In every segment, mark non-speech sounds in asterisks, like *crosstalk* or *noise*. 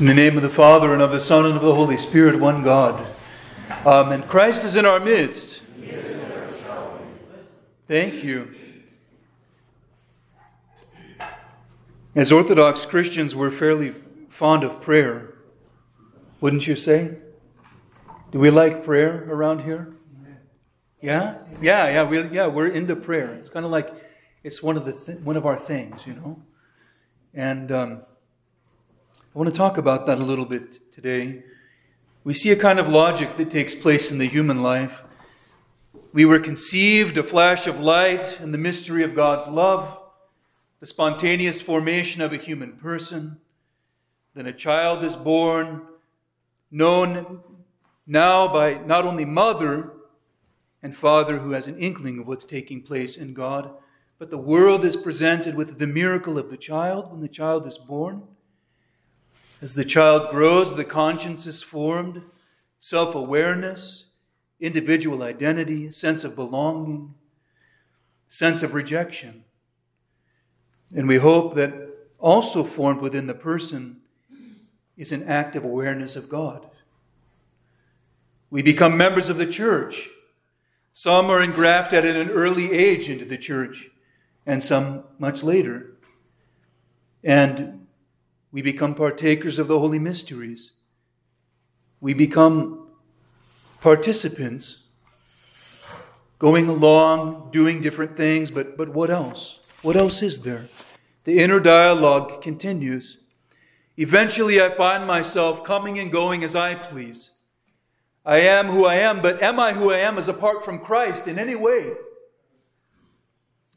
In the name of the Father, and of the Son, and of the Holy Spirit, one God. Amen. Christ is in our midst. Thank you. As Orthodox Christians, we're fairly fond of prayer. Wouldn't you say? Do we like prayer around here? Yeah? Yeah, yeah, we, yeah, we're into prayer. It's kind of like it's one of, the th- one of our things, you know? And um, I want to talk about that a little bit today. We see a kind of logic that takes place in the human life. We were conceived, a flash of light, in the mystery of God's love, the spontaneous formation of a human person. Then a child is born, known now by not only mother and father who has an inkling of what's taking place in God, but the world is presented with the miracle of the child when the child is born. As the child grows, the conscience is formed, self awareness, individual identity, sense of belonging, sense of rejection. And we hope that also formed within the person is an active awareness of God. We become members of the church. Some are engrafted at an early age into the church, and some much later. And we become partakers of the holy mysteries. We become participants, going along, doing different things, but, but what else? What else is there? The inner dialogue continues. Eventually, I find myself coming and going as I please. I am who I am, but am I who I am as apart from Christ in any way?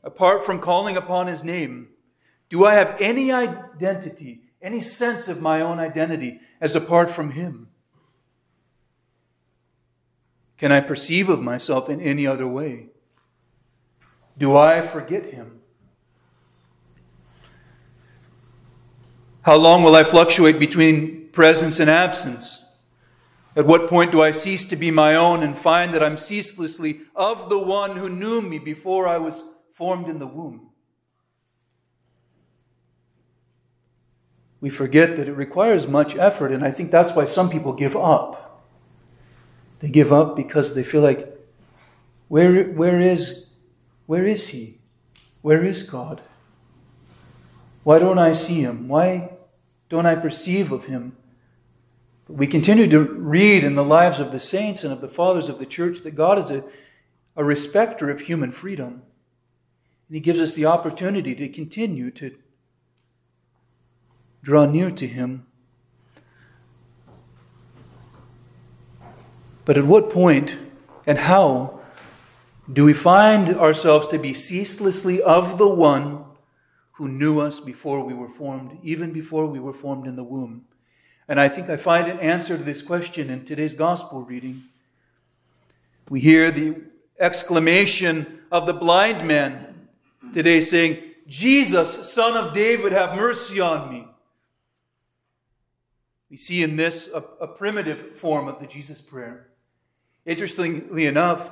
Apart from calling upon His name, do I have any identity any sense of my own identity as apart from Him? Can I perceive of myself in any other way? Do I forget Him? How long will I fluctuate between presence and absence? At what point do I cease to be my own and find that I'm ceaselessly of the one who knew me before I was formed in the womb? We forget that it requires much effort, and I think that's why some people give up. They give up because they feel like, where, where is, where is He? Where is God? Why don't I see Him? Why don't I perceive of Him? But we continue to read in the lives of the saints and of the fathers of the church that God is a, a respecter of human freedom. And He gives us the opportunity to continue to draw near to Him. But at what point and how do we find ourselves to be ceaselessly of the one who knew us before we were formed, even before we were formed in the womb? And I think I find an answer to this question in today's gospel reading. We hear the exclamation of the blind man today saying, Jesus, son of David, have mercy on me. We see in this a, a primitive form of the Jesus prayer. Interestingly enough,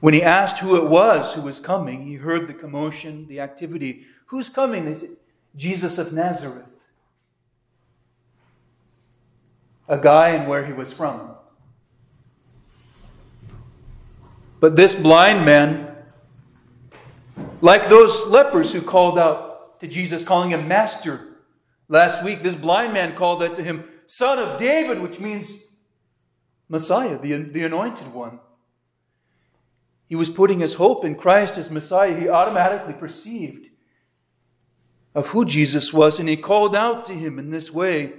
when he asked who it was who was coming, he heard the commotion, the activity. Who's coming? They said, Jesus of Nazareth. A guy and where he was from. But this blind man, like those lepers who called out to Jesus, calling him Master, Last week, this blind man called out to him, Son of David, which means Messiah, the, the anointed one. He was putting his hope in Christ as Messiah. He automatically perceived of who Jesus was, and he called out to him in this way.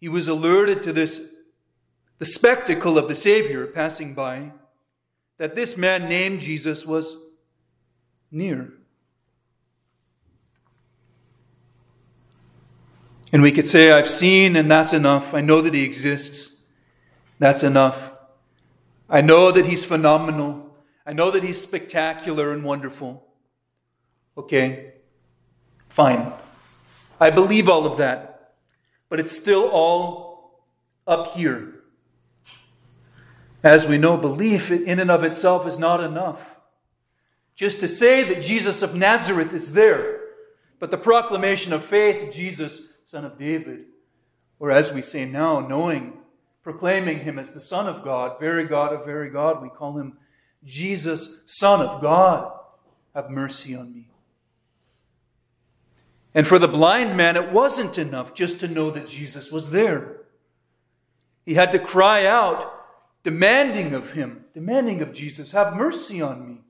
He was alerted to this, the spectacle of the Savior passing by, that this man named Jesus was near. And we could say, I've seen, and that's enough. I know that He exists. That's enough. I know that He's phenomenal. I know that He's spectacular and wonderful. Okay, fine. I believe all of that. But it's still all up here. As we know, belief in and of itself is not enough. Just to say that Jesus of Nazareth is there but the proclamation of faith, Jesus, Son of David, or as we say now, knowing, proclaiming him as the Son of God, very God of very God, we call him Jesus, Son of God. Have mercy on me. And for the blind man, it wasn't enough just to know that Jesus was there. He had to cry out, demanding of him, demanding of Jesus, Have mercy on me.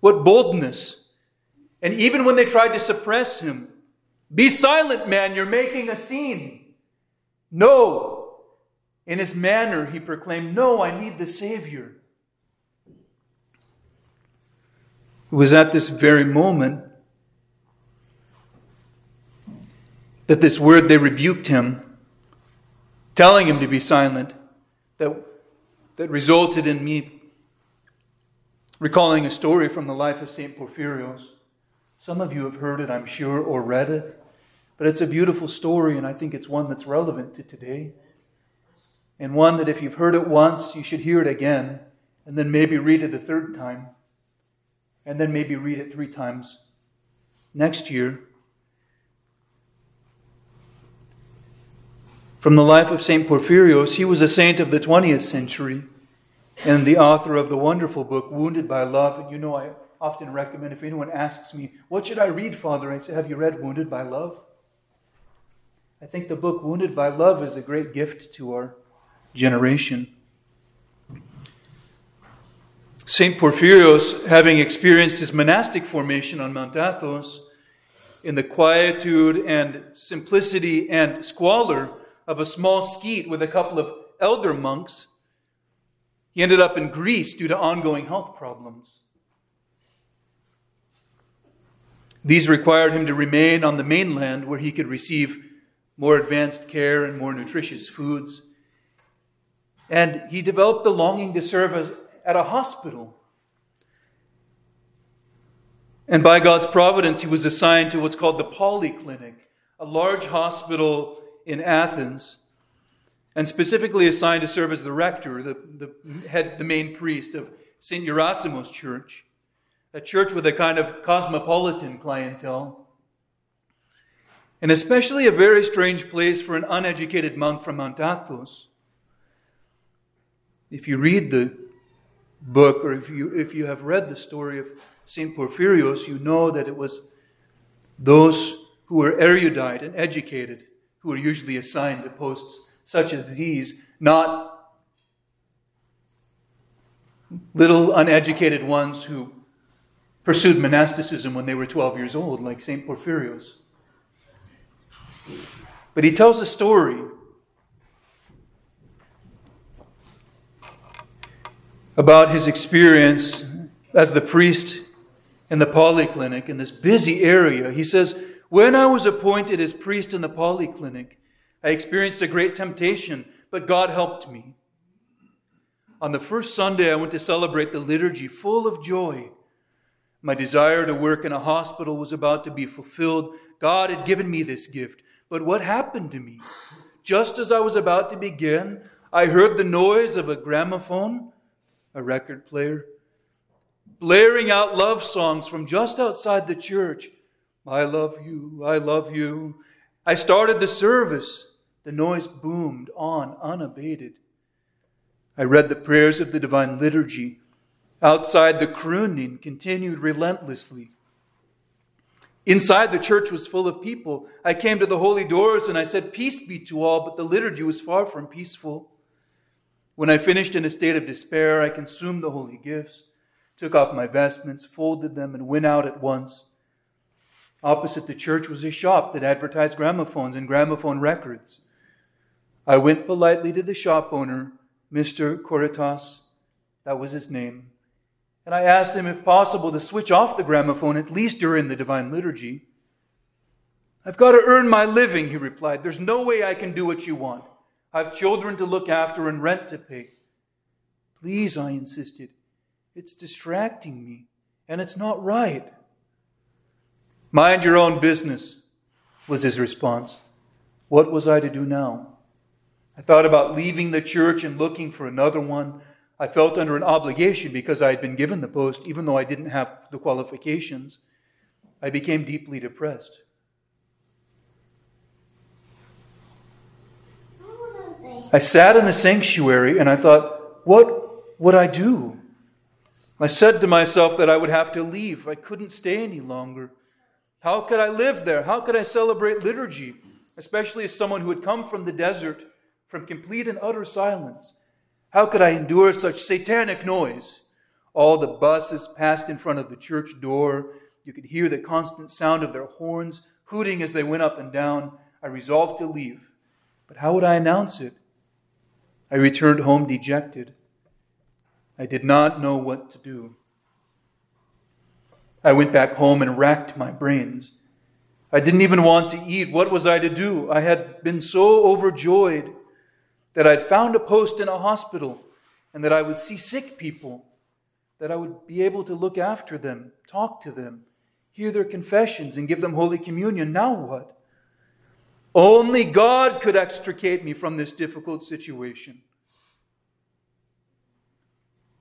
What boldness. And even when they tried to suppress him, Be silent, man, you're making a scene. No. In his manner, he proclaimed, No, I need the Savior. It was at this very moment that this word they rebuked him, telling him to be silent, that, that resulted in me recalling a story from the life of St. Porphyrios. Some of you have heard it, I'm sure, or read it, but it's a beautiful story, and I think it's one that's relevant to today. And one that if you've heard it once, you should hear it again, and then maybe read it a third time, and then maybe read it three times next year. From the life of St. Porphyrios, he was a saint of the 20th century and the author of the wonderful book, Wounded by Love. And you know, I often recommend if anyone asks me, What should I read, Father? I say, Have you read Wounded by Love? I think the book Wounded by Love is a great gift to our generation. St. Porphyrios, having experienced his monastic formation on Mount Athos, in the quietude and simplicity and squalor of a small skete with a couple of elder monks. He ended up in Greece due to ongoing health problems. These required him to remain on the mainland where he could receive more advanced care and more nutritious foods. And he developed the longing to serve at a hospital. And by God's providence, he was assigned to what's called the Polyclinic, a large hospital in Athens, and specifically assigned to serve as the rector, the, the head, the main priest of St. Gerasimos Church, a church with a kind of cosmopolitan clientele, and especially a very strange place for an uneducated monk from Mount Athos. If you read the book, or if you, if you have read the story of St. Porphyrios, you know that it was those who were erudite and educated who are usually assigned to posts such as these, not little uneducated ones who pursued monasticism when they were 12 years old, like St. Porphyrios. But he tells a story about his experience as the priest in the polyclinic in this busy area. He says, when I was appointed as priest in the polyclinic, I experienced a great temptation, but God helped me. On the first Sunday, I went to celebrate the liturgy full of joy. My desire to work in a hospital was about to be fulfilled. God had given me this gift. But what happened to me? Just as I was about to begin, I heard the noise of a gramophone, a record player, blaring out love songs from just outside the church. I love you, I love you. I started the service. The noise boomed on unabated. I read the prayers of the divine liturgy. Outside, the crooning continued relentlessly. Inside, the church was full of people. I came to the holy doors and I said, Peace be to all, but the liturgy was far from peaceful. When I finished in a state of despair, I consumed the holy gifts, took off my vestments, folded them, and went out at once. Opposite the church was a shop that advertised gramophones and gramophone records. I went politely to the shop owner, Mr. Coritas, that was his name, and I asked him if possible to switch off the gramophone at least during the divine liturgy. I've got to earn my living, he replied. There's no way I can do what you want. I have children to look after and rent to pay. Please, I insisted. It's distracting me, and it's not right. Mind your own business, was his response. What was I to do now? I thought about leaving the church and looking for another one. I felt under an obligation because I had been given the post, even though I didn't have the qualifications. I became deeply depressed. I sat in the sanctuary and I thought, what would I do? I said to myself that I would have to leave. I couldn't stay any longer. How could I live there? How could I celebrate liturgy, especially as someone who had come from the desert, from complete and utter silence? How could I endure such satanic noise? All the buses passed in front of the church door. You could hear the constant sound of their horns hooting as they went up and down. I resolved to leave. But how would I announce it? I returned home dejected. I did not know what to do. I went back home and racked my brains. I didn't even want to eat. What was I to do? I had been so overjoyed that I'd found a post in a hospital and that I would see sick people, that I would be able to look after them, talk to them, hear their confessions, and give them Holy Communion. Now what? Only God could extricate me from this difficult situation.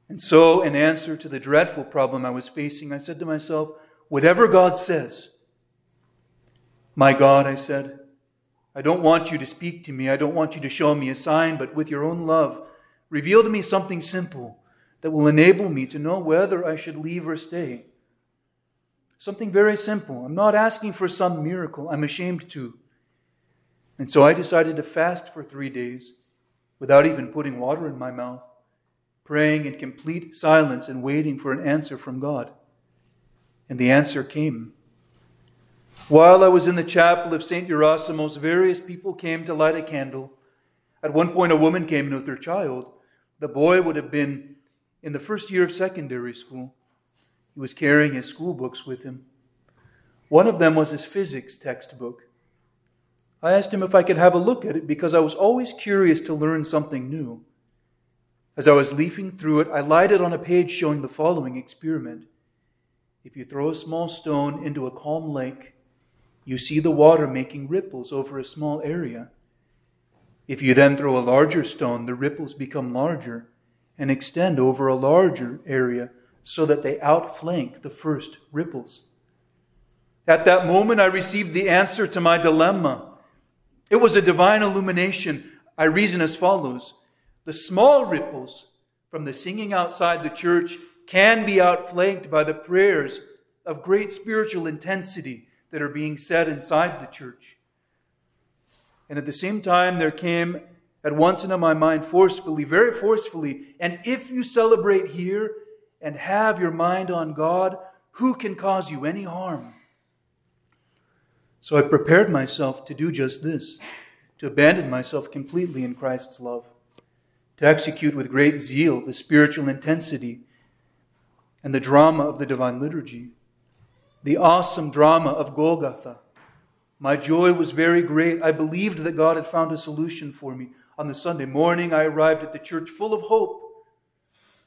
And so, in answer to the dreadful problem I was facing, I said to myself, Whatever God says, my God, I said, I don't want you to speak to me. I don't want you to show me a sign, but with your own love, reveal to me something simple that will enable me to know whether I should leave or stay. Something very simple. I'm not asking for some miracle. I'm ashamed to. And so I decided to fast for three days without even putting water in my mouth praying in complete silence and waiting for an answer from God. And the answer came. While I was in the chapel of St. Gerasimos, various people came to light a candle. At one point, a woman came in with her child. The boy would have been in the first year of secondary school. He was carrying his school books with him. One of them was his physics textbook. I asked him if I could have a look at it because I was always curious to learn something new. As I was leafing through it, I lighted on a page showing the following experiment. If you throw a small stone into a calm lake, you see the water making ripples over a small area. If you then throw a larger stone, the ripples become larger and extend over a larger area so that they outflank the first ripples. At that moment, I received the answer to my dilemma. It was a divine illumination. I reason as follows the small ripples from the singing outside the church can be outflanked by the prayers of great spiritual intensity that are being said inside the church. And at the same time, there came at once into my mind forcefully, very forcefully, and if you celebrate here and have your mind on God, who can cause you any harm? So I prepared myself to do just this, to abandon myself completely in Christ's love to execute with great zeal the spiritual intensity and the drama of the Divine Liturgy, the awesome drama of Golgotha. My joy was very great. I believed that God had found a solution for me. On the Sunday morning, I arrived at the church full of hope.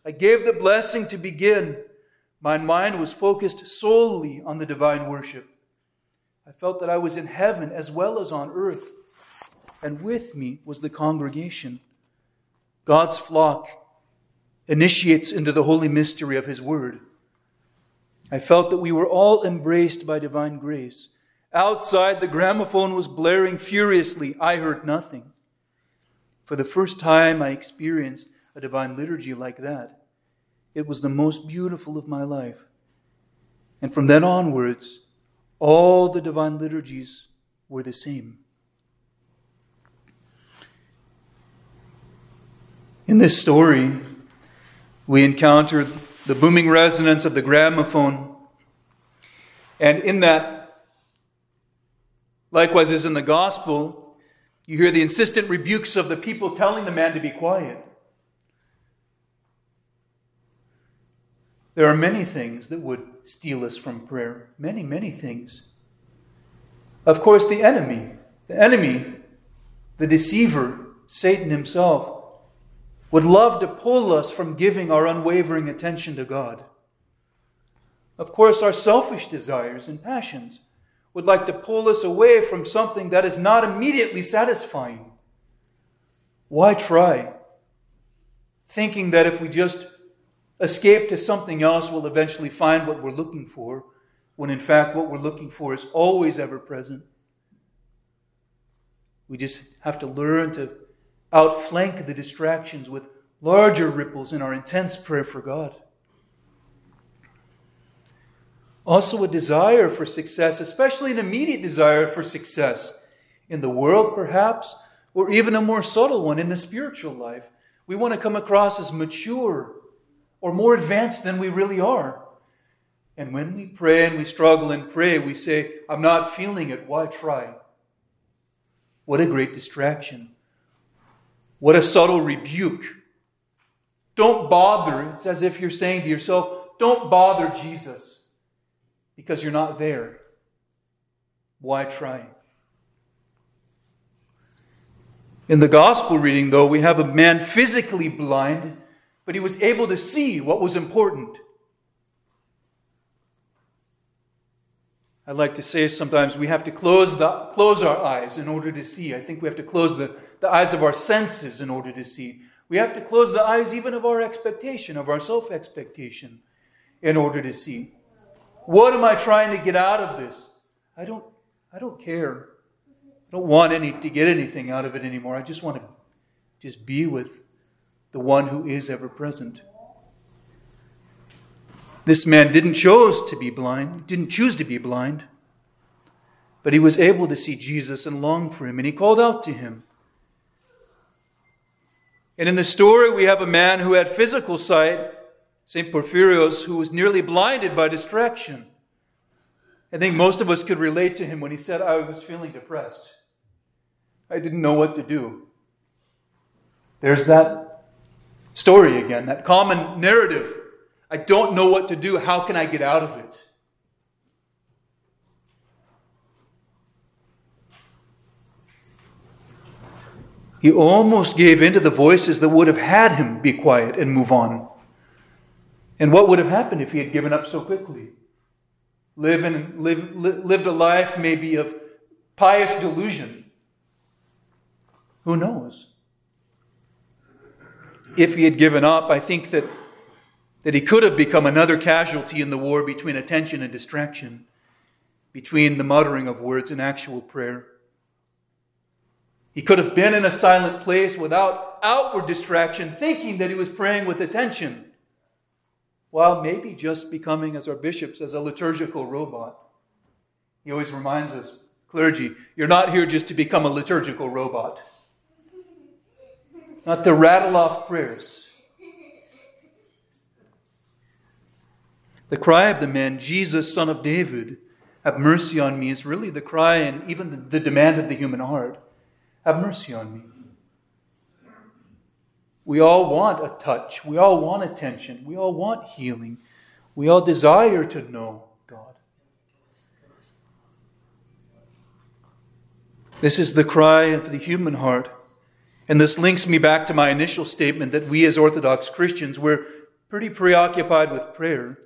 I gave the blessing to begin. My mind was focused solely on the divine worship. I felt that I was in heaven as well as on earth, and with me was the congregation. God's flock initiates into the holy mystery of His Word. I felt that we were all embraced by divine grace. Outside, the gramophone was blaring furiously. I heard nothing. For the first time, I experienced a divine liturgy like that. It was the most beautiful of my life. And from then onwards, all the divine liturgies were the same. In this story, we encounter the booming resonance of the gramophone. And in that, likewise as in the gospel, you hear the insistent rebukes of the people telling the man to be quiet. There are many things that would steal us from prayer. Many, many things. Of course, the enemy, the enemy, the deceiver, Satan himself, would love to pull us from giving our unwavering attention to God. Of course, our selfish desires and passions would like to pull us away from something that is not immediately satisfying. Why try? Thinking that if we just escape to something else, we'll eventually find what we're looking for. when in fact what we're looking for is always ever present. We just have to learn to outflank the distractions with larger ripples in our intense prayer for God. Also, a desire for success, especially an immediate desire for success in the world, perhaps, or even a more subtle one in the spiritual life. We want to come across as mature or more advanced than we really are. And when we pray and we struggle and pray, we say, I'm not feeling it. Why try? What a great distraction. What a subtle rebuke. Don't bother. It's as if you're saying to yourself, don't bother Jesus because you're not there. Why try? In the gospel reading, though, we have a man physically blind, but he was able to see what was important. I like to say sometimes we have to close, the, close our eyes in order to see. I think we have to close the, the eyes of our senses in order to see. We have to close the eyes even of our expectation, of our self expectation, in order to see. What am I trying to get out of this? I don't, I don't care. I don't want any, to get anything out of it anymore. I just want to just be with the one who is ever present. This man didn't choose to be blind, didn't choose to be blind, but he was able to see Jesus and long for him, and he called out to him. And in the story, we have a man who had physical sight, St. Porphyrios, who was nearly blinded by distraction. I think most of us could relate to him when he said, I was feeling depressed. I didn't know what to do. There's that story again, that common narrative I don't know what to do. How can I get out of it? He almost gave in to the voices that would have had him be quiet and move on. And what would have happened if he had given up so quickly? Live in, live, lived a life maybe of pious delusion. Who knows? If he had given up, I think that that he could have become another casualty in the war between attention and distraction, between the muttering of words and actual prayer. He could have been in a silent place without outward distraction, thinking that he was praying with attention, while maybe just becoming, as our bishops, as a liturgical robot. He always reminds us, clergy, you're not here just to become a liturgical robot, not to rattle off prayers The cry of the man, Jesus, son of David, have mercy on me, is really the cry and even the, demand of the human heart. Have mercy on me. We all want a touch. We all want attention. We all want healing. We all desire to know God. This is the cry of the human heart. And this links me back to my initial statement that we as Orthodox Christians, we're pretty preoccupied with prayer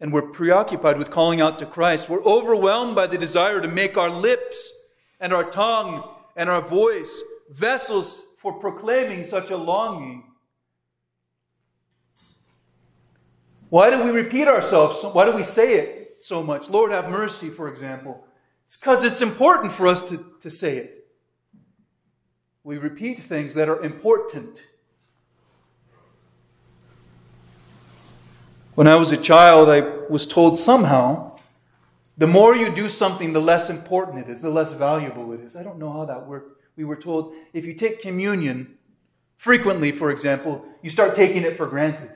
and we're preoccupied with calling out to Christ. We're overwhelmed by the desire to make our lips and our tongue and our voice vessels for proclaiming such a longing. Why do we repeat ourselves? Why do we say it so much? Lord, have mercy, for example. It's because it's important for us to, to say it. We repeat things that are important. When I was a child, I was told somehow the more you do something, the less important it is, the less valuable it is. I don't know how that worked. We were told if you take communion frequently, for example, you start taking it for granted.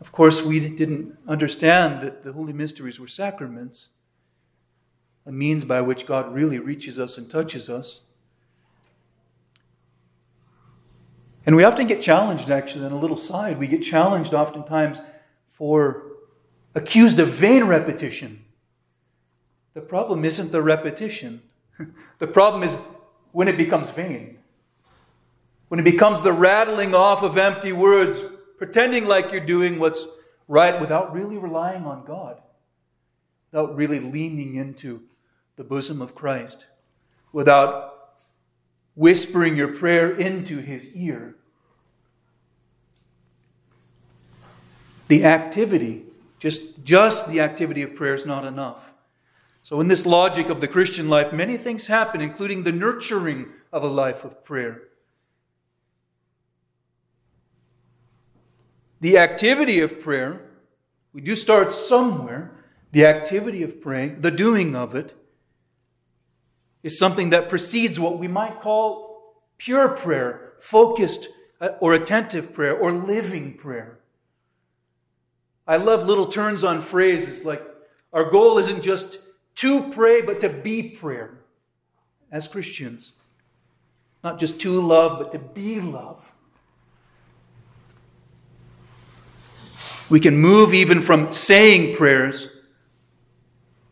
Of course, we didn't understand that the holy mysteries were sacraments, a means by which God really reaches us and touches us. And we often get challenged, actually, on a little side. We get challenged oftentimes for accused of vain repetition. The problem isn't the repetition, *laughs* the problem is when it becomes vain. When it becomes the rattling off of empty words, pretending like you're doing what's right without really relying on God, without really leaning into the bosom of Christ, without whispering your prayer into his ear. The activity Just, just the activity of prayer is not enough. So, in this logic of the Christian life, many things happen, including the nurturing of a life of prayer. The activity of prayer, we do start somewhere. The activity of praying, the doing of it, is something that precedes what we might call pure prayer, focused uh, or attentive prayer, or living prayer. I love little turns on phrases like our goal isn't just to pray, but to be prayer as Christians. Not just to love, but to be love. We can move even from saying prayers,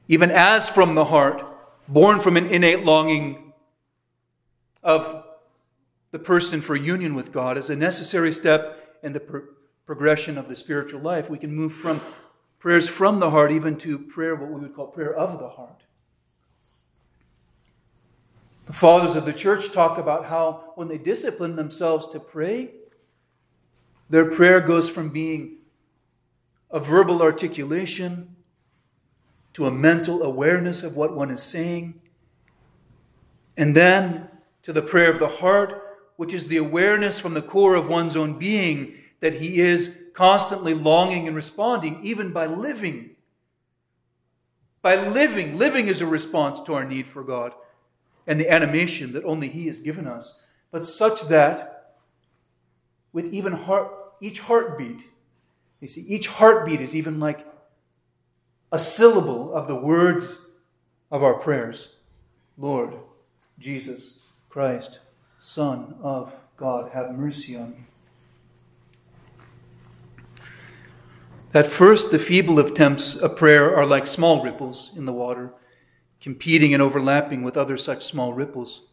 even as from the heart, born from an innate longing of the person for union with God, as a necessary step in the pro- progression of the spiritual life. We can move from prayers from the heart even to prayer, what we would call prayer of the heart. The fathers of the church talk about how when they discipline themselves to pray, their prayer goes from being a verbal articulation to a mental awareness of what one is saying, and then to the prayer of the heart, which is the awareness from the core of one's own being that he is constantly longing and responding, even by living. By living, living is a response to our need for God and the animation that only He has given us, but such that with even heart, each heartbeat, you see, each heartbeat is even like a syllable of the words of our prayers Lord, Jesus Christ, Son of God, have mercy on me. At first, the feeble attempts of prayer are like small ripples in the water, competing and overlapping with other such small ripples.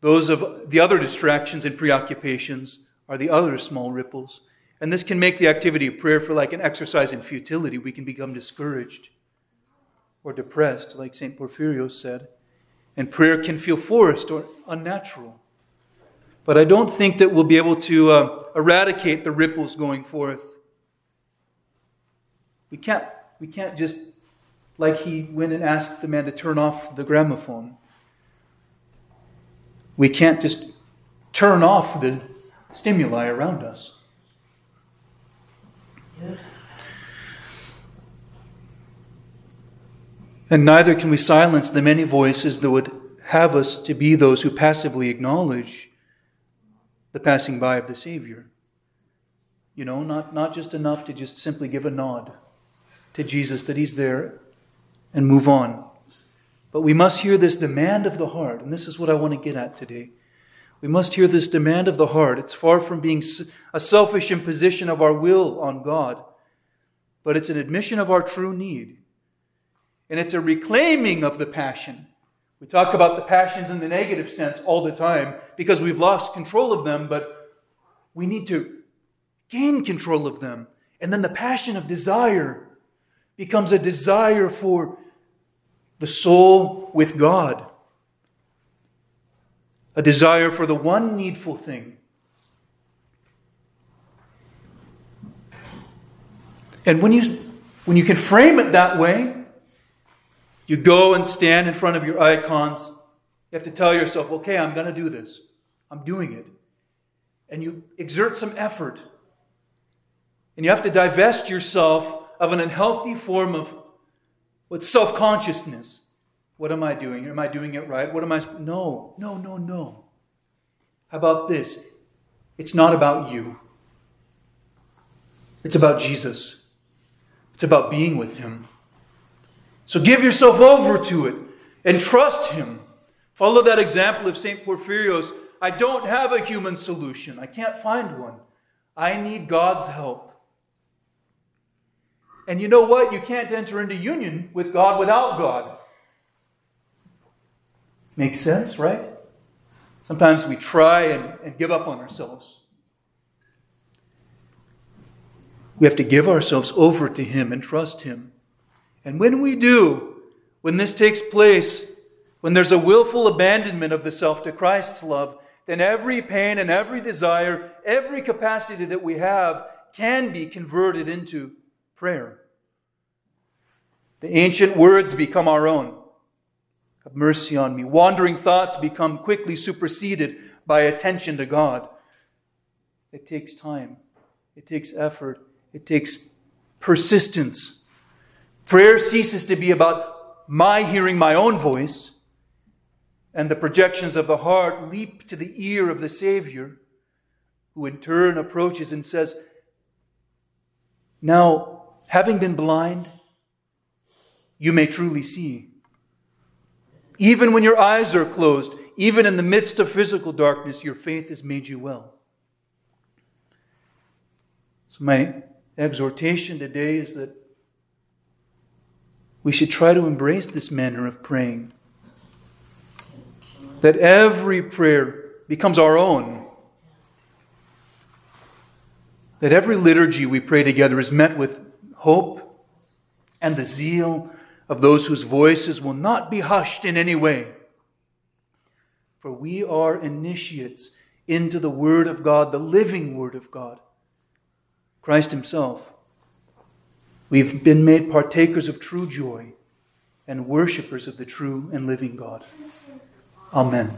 Those of the other distractions and preoccupations are the other small ripples. And this can make the activity of prayer feel like an exercise in futility. We can become discouraged or depressed, like St. Porphyrios said. And prayer can feel forced or unnatural. But I don't think that we'll be able to uh, eradicate the ripples going forth we can't, we can't just, like he went and asked the man to turn off the gramophone. We can't just turn off the stimuli around us. And neither can we silence the many voices that would have us to be those who passively acknowledge the passing by of the Savior. You know, not, not just enough to just simply give a nod to Jesus that He's there and move on. But we must hear this demand of the heart, and this is what I want to get at today. We must hear this demand of the heart. It's far from being a selfish imposition of our will on God, but it's an admission of our true need. And it's a reclaiming of the passion. We talk about the passions in the negative sense all the time because we've lost control of them, but we need to gain control of them. And then the passion of desire becomes a desire for the soul with God, a desire for the one needful thing. And when you, when you can frame it that way, you go and stand in front of your icons. You have to tell yourself, okay, I'm going to do this. I'm doing it. And you exert some effort. And you have to divest yourself of an unhealthy form of what self consciousness. What am I doing? Am I doing it right? What am I? No, no, no, no. How about this? It's not about you. It's about Jesus. It's about being with Him. So give yourself over to it and trust Him. Follow that example of St. Porphyrios. I don't have a human solution. I can't find one. I need God's help. And you know what? You can't enter into union with God without God. Makes sense, right? Sometimes we try and, and give up on ourselves. We have to give ourselves over to Him and trust Him. And when we do, when this takes place, when there's a willful abandonment of the self to Christ's love, then every pain and every desire, every capacity that we have can be converted into prayer. The ancient words become our own. Have mercy on me. Wandering thoughts become quickly superseded by attention to God. It takes time. It takes effort. It takes persistence. Prayer ceases to be about my hearing my own voice and the projections of the heart leap to the ear of the Savior, who in turn approaches and says, Now, having been blind, you may truly see. Even when your eyes are closed, even in the midst of physical darkness, your faith has made you well. So, my exhortation today is that we should try to embrace this manner of praying. That every prayer becomes our own. That every liturgy we pray together is met with hope and the zeal of those whose voices will not be hushed in any way. For we are initiates into the Word of God, the living Word of God, Christ Himself. We've been made partakers of true joy and worshippers of the true and living God. Amen.